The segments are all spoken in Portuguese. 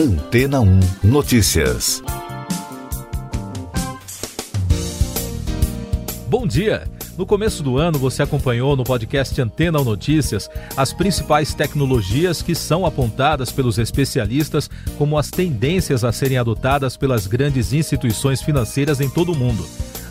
Antena 1 Notícias. Bom dia! No começo do ano, você acompanhou no podcast Antena ou Notícias as principais tecnologias que são apontadas pelos especialistas como as tendências a serem adotadas pelas grandes instituições financeiras em todo o mundo.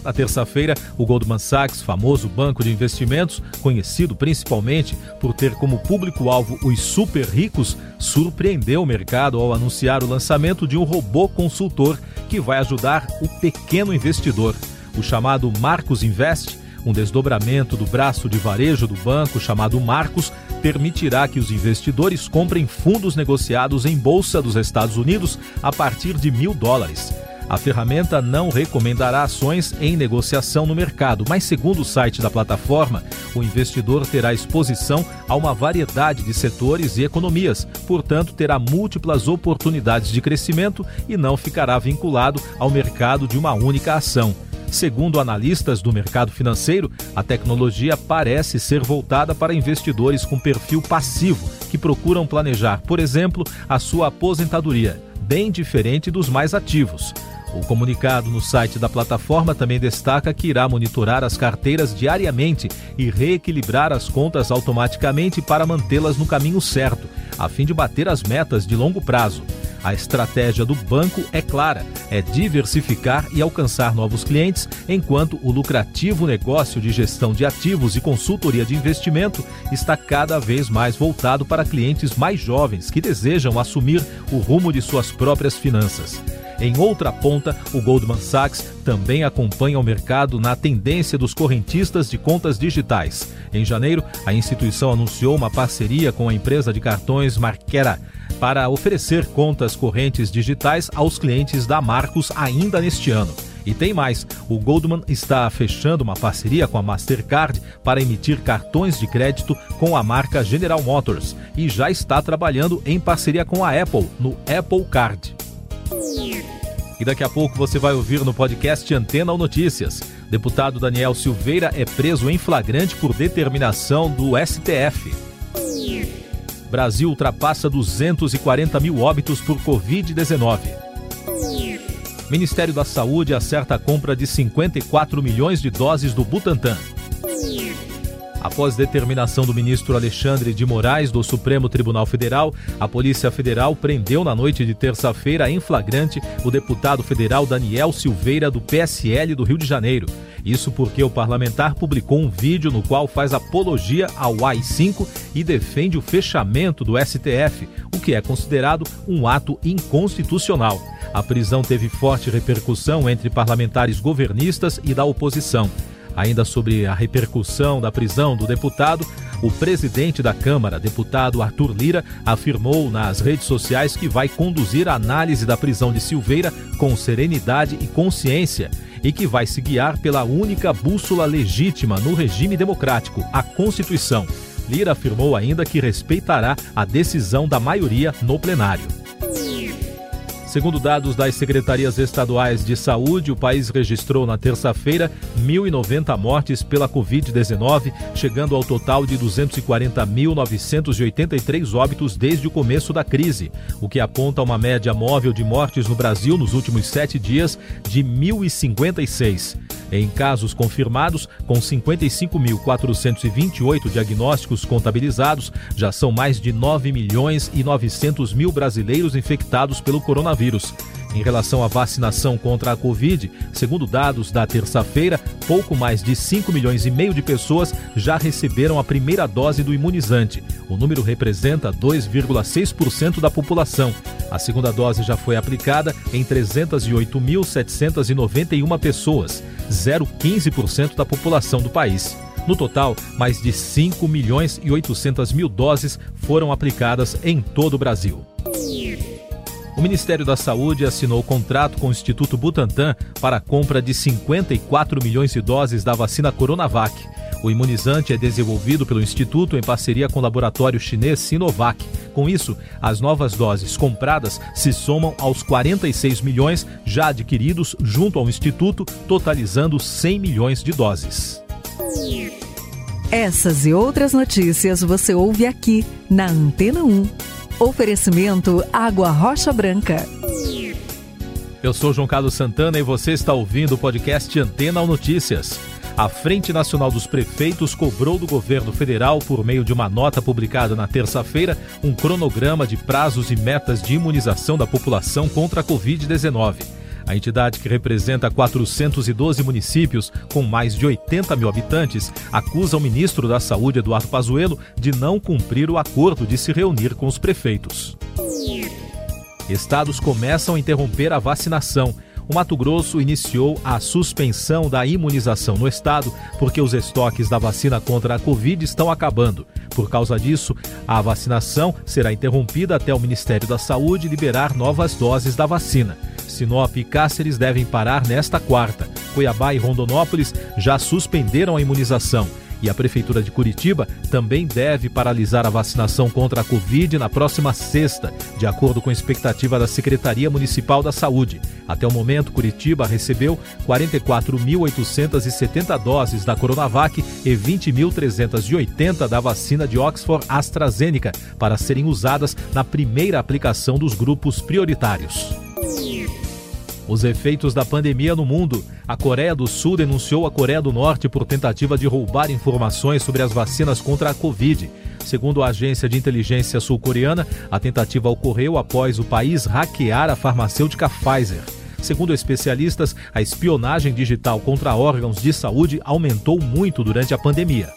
Na terça-feira, o Goldman Sachs, famoso banco de investimentos, conhecido principalmente por ter como público-alvo os super ricos, surpreendeu o mercado ao anunciar o lançamento de um robô consultor que vai ajudar o pequeno investidor. O chamado Marcos Invest um desdobramento do braço de varejo do banco chamado Marcos permitirá que os investidores comprem fundos negociados em bolsa dos Estados Unidos a partir de mil dólares. A ferramenta não recomendará ações em negociação no mercado, mas, segundo o site da plataforma, o investidor terá exposição a uma variedade de setores e economias, portanto, terá múltiplas oportunidades de crescimento e não ficará vinculado ao mercado de uma única ação. Segundo analistas do mercado financeiro, a tecnologia parece ser voltada para investidores com perfil passivo, que procuram planejar, por exemplo, a sua aposentadoria, bem diferente dos mais ativos. O comunicado no site da plataforma também destaca que irá monitorar as carteiras diariamente e reequilibrar as contas automaticamente para mantê-las no caminho certo, a fim de bater as metas de longo prazo. A estratégia do banco é clara: é diversificar e alcançar novos clientes, enquanto o lucrativo negócio de gestão de ativos e consultoria de investimento está cada vez mais voltado para clientes mais jovens que desejam assumir o rumo de suas próprias finanças. Em outra ponta, o Goldman Sachs também acompanha o mercado na tendência dos correntistas de contas digitais. Em janeiro, a instituição anunciou uma parceria com a empresa de cartões Marquera para oferecer contas correntes digitais aos clientes da Marcos ainda neste ano. E tem mais: o Goldman está fechando uma parceria com a Mastercard para emitir cartões de crédito com a marca General Motors e já está trabalhando em parceria com a Apple no Apple Card. E daqui a pouco você vai ouvir no podcast Antena ou Notícias. Deputado Daniel Silveira é preso em flagrante por determinação do STF. Brasil ultrapassa 240 mil óbitos por Covid-19. Ministério da Saúde acerta a compra de 54 milhões de doses do Butantan. Após determinação do ministro Alexandre de Moraes do Supremo Tribunal Federal, a Polícia Federal prendeu na noite de terça-feira em flagrante o deputado federal Daniel Silveira do PSL do Rio de Janeiro. Isso porque o parlamentar publicou um vídeo no qual faz apologia ao AI-5 e defende o fechamento do STF, o que é considerado um ato inconstitucional. A prisão teve forte repercussão entre parlamentares governistas e da oposição. Ainda sobre a repercussão da prisão do deputado, o presidente da Câmara, deputado Arthur Lira, afirmou nas redes sociais que vai conduzir a análise da prisão de Silveira com serenidade e consciência e que vai se guiar pela única bússola legítima no regime democrático, a Constituição. Lira afirmou ainda que respeitará a decisão da maioria no plenário. Segundo dados das secretarias estaduais de saúde, o país registrou na terça-feira 1.090 mortes pela Covid-19, chegando ao total de 240.983 óbitos desde o começo da crise, o que aponta uma média móvel de mortes no Brasil nos últimos sete dias de 1.056. Em casos confirmados, com 55.428 diagnósticos contabilizados, já são mais de 9 milhões e 900 mil brasileiros infectados pelo coronavírus. Em relação à vacinação contra a Covid, segundo dados da terça-feira, pouco mais de 5 milhões e meio de pessoas já receberam a primeira dose do imunizante. O número representa 2,6% da população. A segunda dose já foi aplicada em 308.791 pessoas, 0,15% da população do país. No total, mais de 5 milhões e 800 mil doses foram aplicadas em todo o Brasil. O Ministério da Saúde assinou contrato com o Instituto Butantan para a compra de 54 milhões de doses da vacina Coronavac. O imunizante é desenvolvido pelo Instituto em parceria com o laboratório chinês Sinovac. Com isso, as novas doses compradas se somam aos 46 milhões já adquiridos junto ao Instituto, totalizando 100 milhões de doses. Essas e outras notícias você ouve aqui na Antena 1. Oferecimento Água Rocha Branca. Eu sou João Carlos Santana e você está ouvindo o podcast Antena Notícias. A Frente Nacional dos Prefeitos cobrou do governo federal, por meio de uma nota publicada na terça-feira, um cronograma de prazos e metas de imunização da população contra a Covid-19. A entidade, que representa 412 municípios com mais de 80 mil habitantes, acusa o ministro da Saúde, Eduardo Pazuello, de não cumprir o acordo de se reunir com os prefeitos. Estados começam a interromper a vacinação. O Mato Grosso iniciou a suspensão da imunização no estado porque os estoques da vacina contra a Covid estão acabando. Por causa disso, a vacinação será interrompida até o Ministério da Saúde liberar novas doses da vacina. Sinop e Cáceres devem parar nesta quarta. Cuiabá e Rondonópolis já suspenderam a imunização e a Prefeitura de Curitiba também deve paralisar a vacinação contra a Covid na próxima sexta, de acordo com a expectativa da Secretaria Municipal da Saúde. Até o momento, Curitiba recebeu 44.870 doses da Coronavac e 20.380 da vacina de Oxford AstraZeneca para serem usadas na primeira aplicação dos grupos prioritários. Os efeitos da pandemia no mundo. A Coreia do Sul denunciou a Coreia do Norte por tentativa de roubar informações sobre as vacinas contra a Covid. Segundo a agência de inteligência sul-coreana, a tentativa ocorreu após o país hackear a farmacêutica Pfizer. Segundo especialistas, a espionagem digital contra órgãos de saúde aumentou muito durante a pandemia.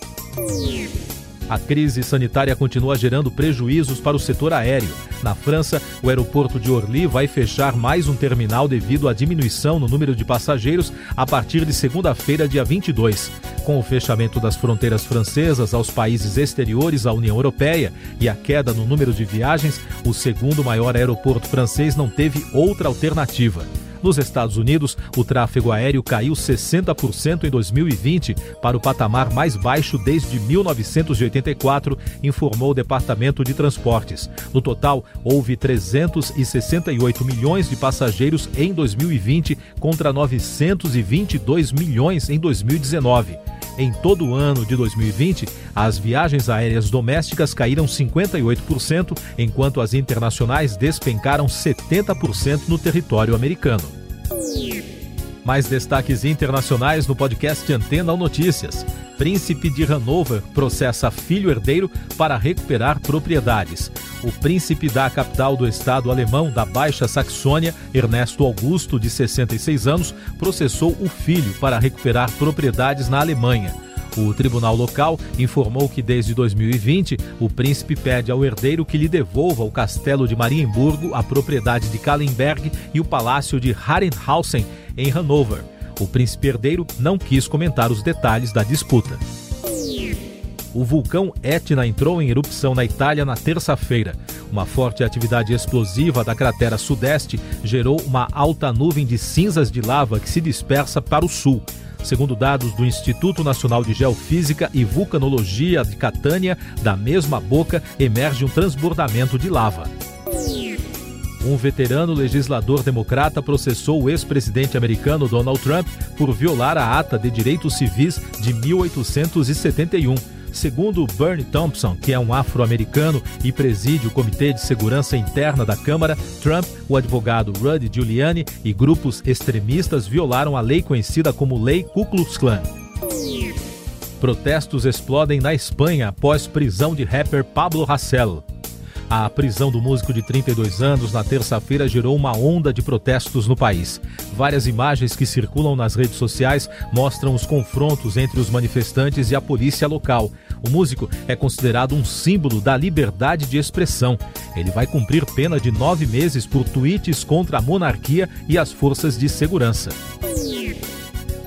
A crise sanitária continua gerando prejuízos para o setor aéreo. Na França, o aeroporto de Orly vai fechar mais um terminal devido à diminuição no número de passageiros a partir de segunda-feira, dia 22. Com o fechamento das fronteiras francesas aos países exteriores à União Europeia e a queda no número de viagens, o segundo maior aeroporto francês não teve outra alternativa. Nos Estados Unidos, o tráfego aéreo caiu 60% em 2020 para o patamar mais baixo desde 1984, informou o Departamento de Transportes. No total, houve 368 milhões de passageiros em 2020 contra 922 milhões em 2019. Em todo o ano de 2020, as viagens aéreas domésticas caíram 58%, enquanto as internacionais despencaram 70% no território americano. Mais destaques internacionais no podcast Antena Notícias. Príncipe de Hanover processa filho herdeiro para recuperar propriedades. O príncipe da capital do estado alemão da Baixa Saxônia, Ernesto Augusto, de 66 anos, processou o filho para recuperar propriedades na Alemanha. O tribunal local informou que desde 2020 o príncipe pede ao herdeiro que lhe devolva o castelo de Marienburgo, a propriedade de Kallenberg e o palácio de Herrenhausen, em Hanover. O príncipe herdeiro não quis comentar os detalhes da disputa. O vulcão Etna entrou em erupção na Itália na terça-feira. Uma forte atividade explosiva da cratera sudeste gerou uma alta nuvem de cinzas de lava que se dispersa para o sul. Segundo dados do Instituto Nacional de Geofísica e Vulcanologia de Catânia, da mesma boca emerge um transbordamento de lava. Um veterano legislador democrata processou o ex-presidente americano Donald Trump por violar a Ata de Direitos Civis de 1871. Segundo Bernie Thompson, que é um afro-americano e preside o Comitê de Segurança Interna da Câmara, Trump, o advogado Rudy Giuliani e grupos extremistas violaram a lei conhecida como Lei Ku Klux Klan. Protestos explodem na Espanha após prisão de rapper Pablo Hasél. A prisão do músico de 32 anos na terça-feira gerou uma onda de protestos no país. Várias imagens que circulam nas redes sociais mostram os confrontos entre os manifestantes e a polícia local. O músico é considerado um símbolo da liberdade de expressão. Ele vai cumprir pena de nove meses por tweets contra a monarquia e as forças de segurança.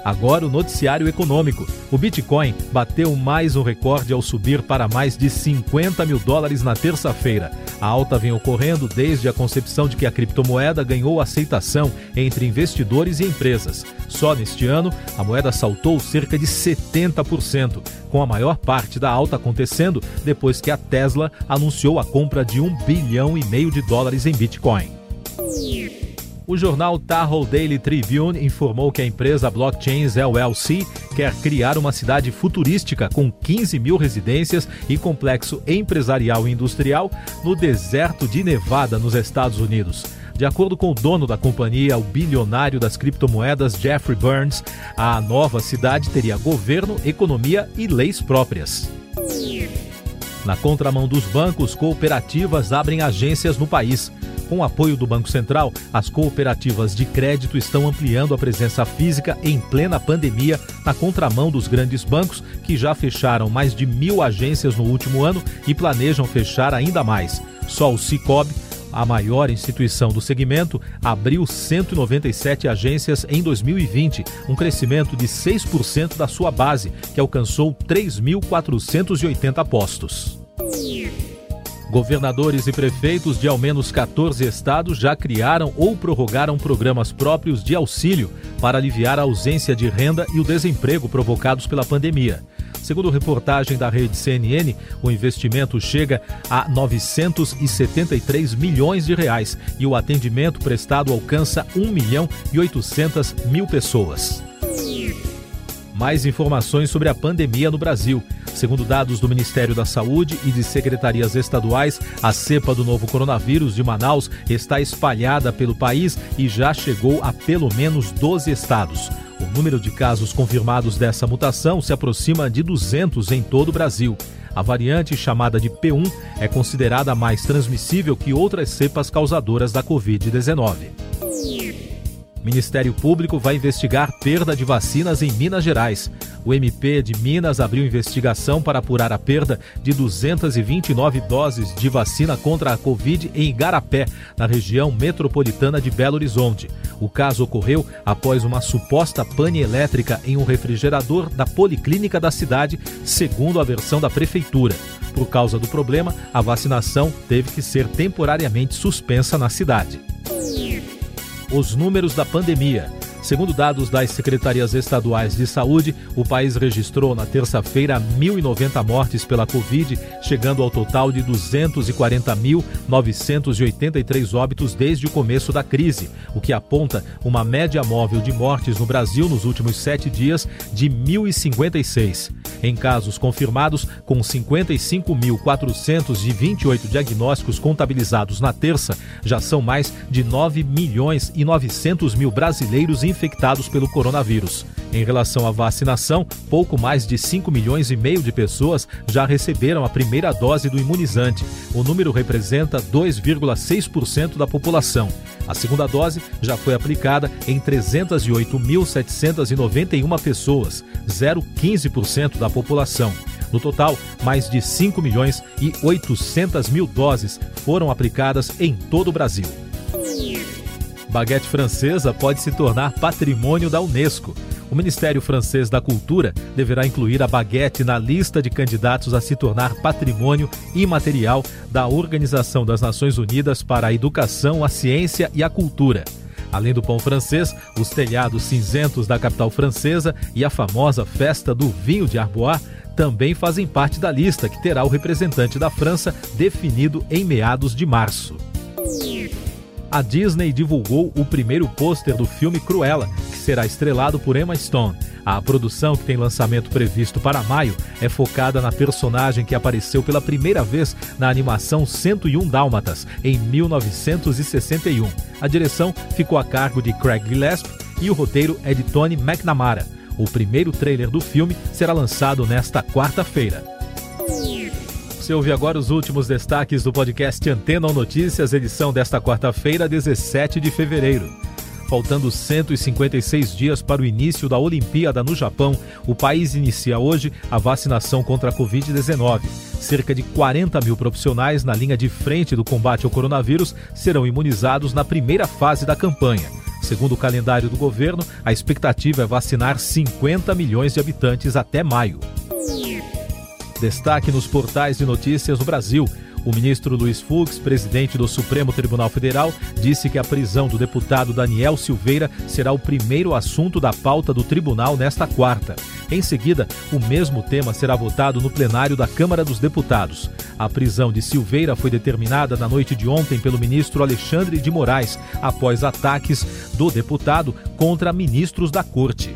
Agora o noticiário econômico. O Bitcoin bateu mais um recorde ao subir para mais de 50 mil dólares na terça-feira. A alta vem ocorrendo desde a concepção de que a criptomoeda ganhou aceitação entre investidores e empresas. Só neste ano, a moeda saltou cerca de 70%, com a maior parte da alta acontecendo depois que a Tesla anunciou a compra de um bilhão e meio de dólares em Bitcoin. O jornal Tahoe Daily Tribune informou que a empresa Blockchains LLC quer criar uma cidade futurística com 15 mil residências e complexo empresarial e industrial no deserto de Nevada, nos Estados Unidos. De acordo com o dono da companhia, o bilionário das criptomoedas Jeffrey Burns, a nova cidade teria governo, economia e leis próprias. Na contramão dos bancos, cooperativas abrem agências no país. Com o apoio do Banco Central, as cooperativas de crédito estão ampliando a presença física em plena pandemia, na contramão dos grandes bancos, que já fecharam mais de mil agências no último ano e planejam fechar ainda mais. Só o Cicobi, a maior instituição do segmento, abriu 197 agências em 2020, um crescimento de 6% da sua base, que alcançou 3.480 postos. Governadores e prefeitos de ao menos 14 estados já criaram ou prorrogaram programas próprios de auxílio para aliviar a ausência de renda e o desemprego provocados pela pandemia. Segundo reportagem da rede CNN, o investimento chega a 973 milhões de reais e o atendimento prestado alcança 1 milhão e 800 mil pessoas. Mais informações sobre a pandemia no Brasil. Segundo dados do Ministério da Saúde e de secretarias estaduais, a cepa do novo coronavírus de Manaus está espalhada pelo país e já chegou a pelo menos 12 estados. O número de casos confirmados dessa mutação se aproxima de 200 em todo o Brasil. A variante chamada de P1 é considerada mais transmissível que outras cepas causadoras da Covid-19. Ministério Público vai investigar perda de vacinas em Minas Gerais. O MP de Minas abriu investigação para apurar a perda de 229 doses de vacina contra a Covid em Igarapé, na região metropolitana de Belo Horizonte. O caso ocorreu após uma suposta pane elétrica em um refrigerador da policlínica da cidade, segundo a versão da prefeitura. Por causa do problema, a vacinação teve que ser temporariamente suspensa na cidade os números da pandemia. Segundo dados das secretarias estaduais de saúde, o país registrou na terça-feira 1.090 mortes pela Covid, chegando ao total de 240.983 óbitos desde o começo da crise, o que aponta uma média móvel de mortes no Brasil nos últimos sete dias de 1.056. Em casos confirmados, com 55.428 diagnósticos contabilizados na terça, já são mais de 9 milhões e 900 mil brasileiros infectados pelo coronavírus. Em relação à vacinação, pouco mais de 5 milhões e meio de pessoas já receberam a primeira dose do imunizante. O número representa 2,6% da população. A segunda dose já foi aplicada em 308.791 pessoas, 0,15% da população. No total, mais de 5 milhões e 800 mil doses foram aplicadas em todo o Brasil. Baguete francesa pode se tornar patrimônio da Unesco o Ministério Francês da Cultura deverá incluir a baguete na lista de candidatos a se tornar patrimônio imaterial da Organização das Nações Unidas para a Educação, a Ciência e a Cultura. Além do pão francês, os telhados cinzentos da capital francesa e a famosa festa do vinho de Arbois também fazem parte da lista que terá o representante da França definido em meados de março. A Disney divulgou o primeiro pôster do filme Cruella, será estrelado por Emma Stone. A produção, que tem lançamento previsto para maio, é focada na personagem que apareceu pela primeira vez na animação 101 Dálmatas, em 1961. A direção ficou a cargo de Craig Gillespie e o roteiro é de Tony McNamara. O primeiro trailer do filme será lançado nesta quarta-feira. Você ouve agora os últimos destaques do podcast Antena ou Notícias, edição desta quarta-feira, 17 de fevereiro. Faltando 156 dias para o início da Olimpíada no Japão, o país inicia hoje a vacinação contra a Covid-19. Cerca de 40 mil profissionais na linha de frente do combate ao coronavírus serão imunizados na primeira fase da campanha. Segundo o calendário do governo, a expectativa é vacinar 50 milhões de habitantes até maio. Destaque nos portais de notícias do Brasil. O ministro Luiz Fux, presidente do Supremo Tribunal Federal, disse que a prisão do deputado Daniel Silveira será o primeiro assunto da pauta do tribunal nesta quarta. Em seguida, o mesmo tema será votado no plenário da Câmara dos Deputados. A prisão de Silveira foi determinada na noite de ontem pelo ministro Alexandre de Moraes, após ataques do deputado contra ministros da corte.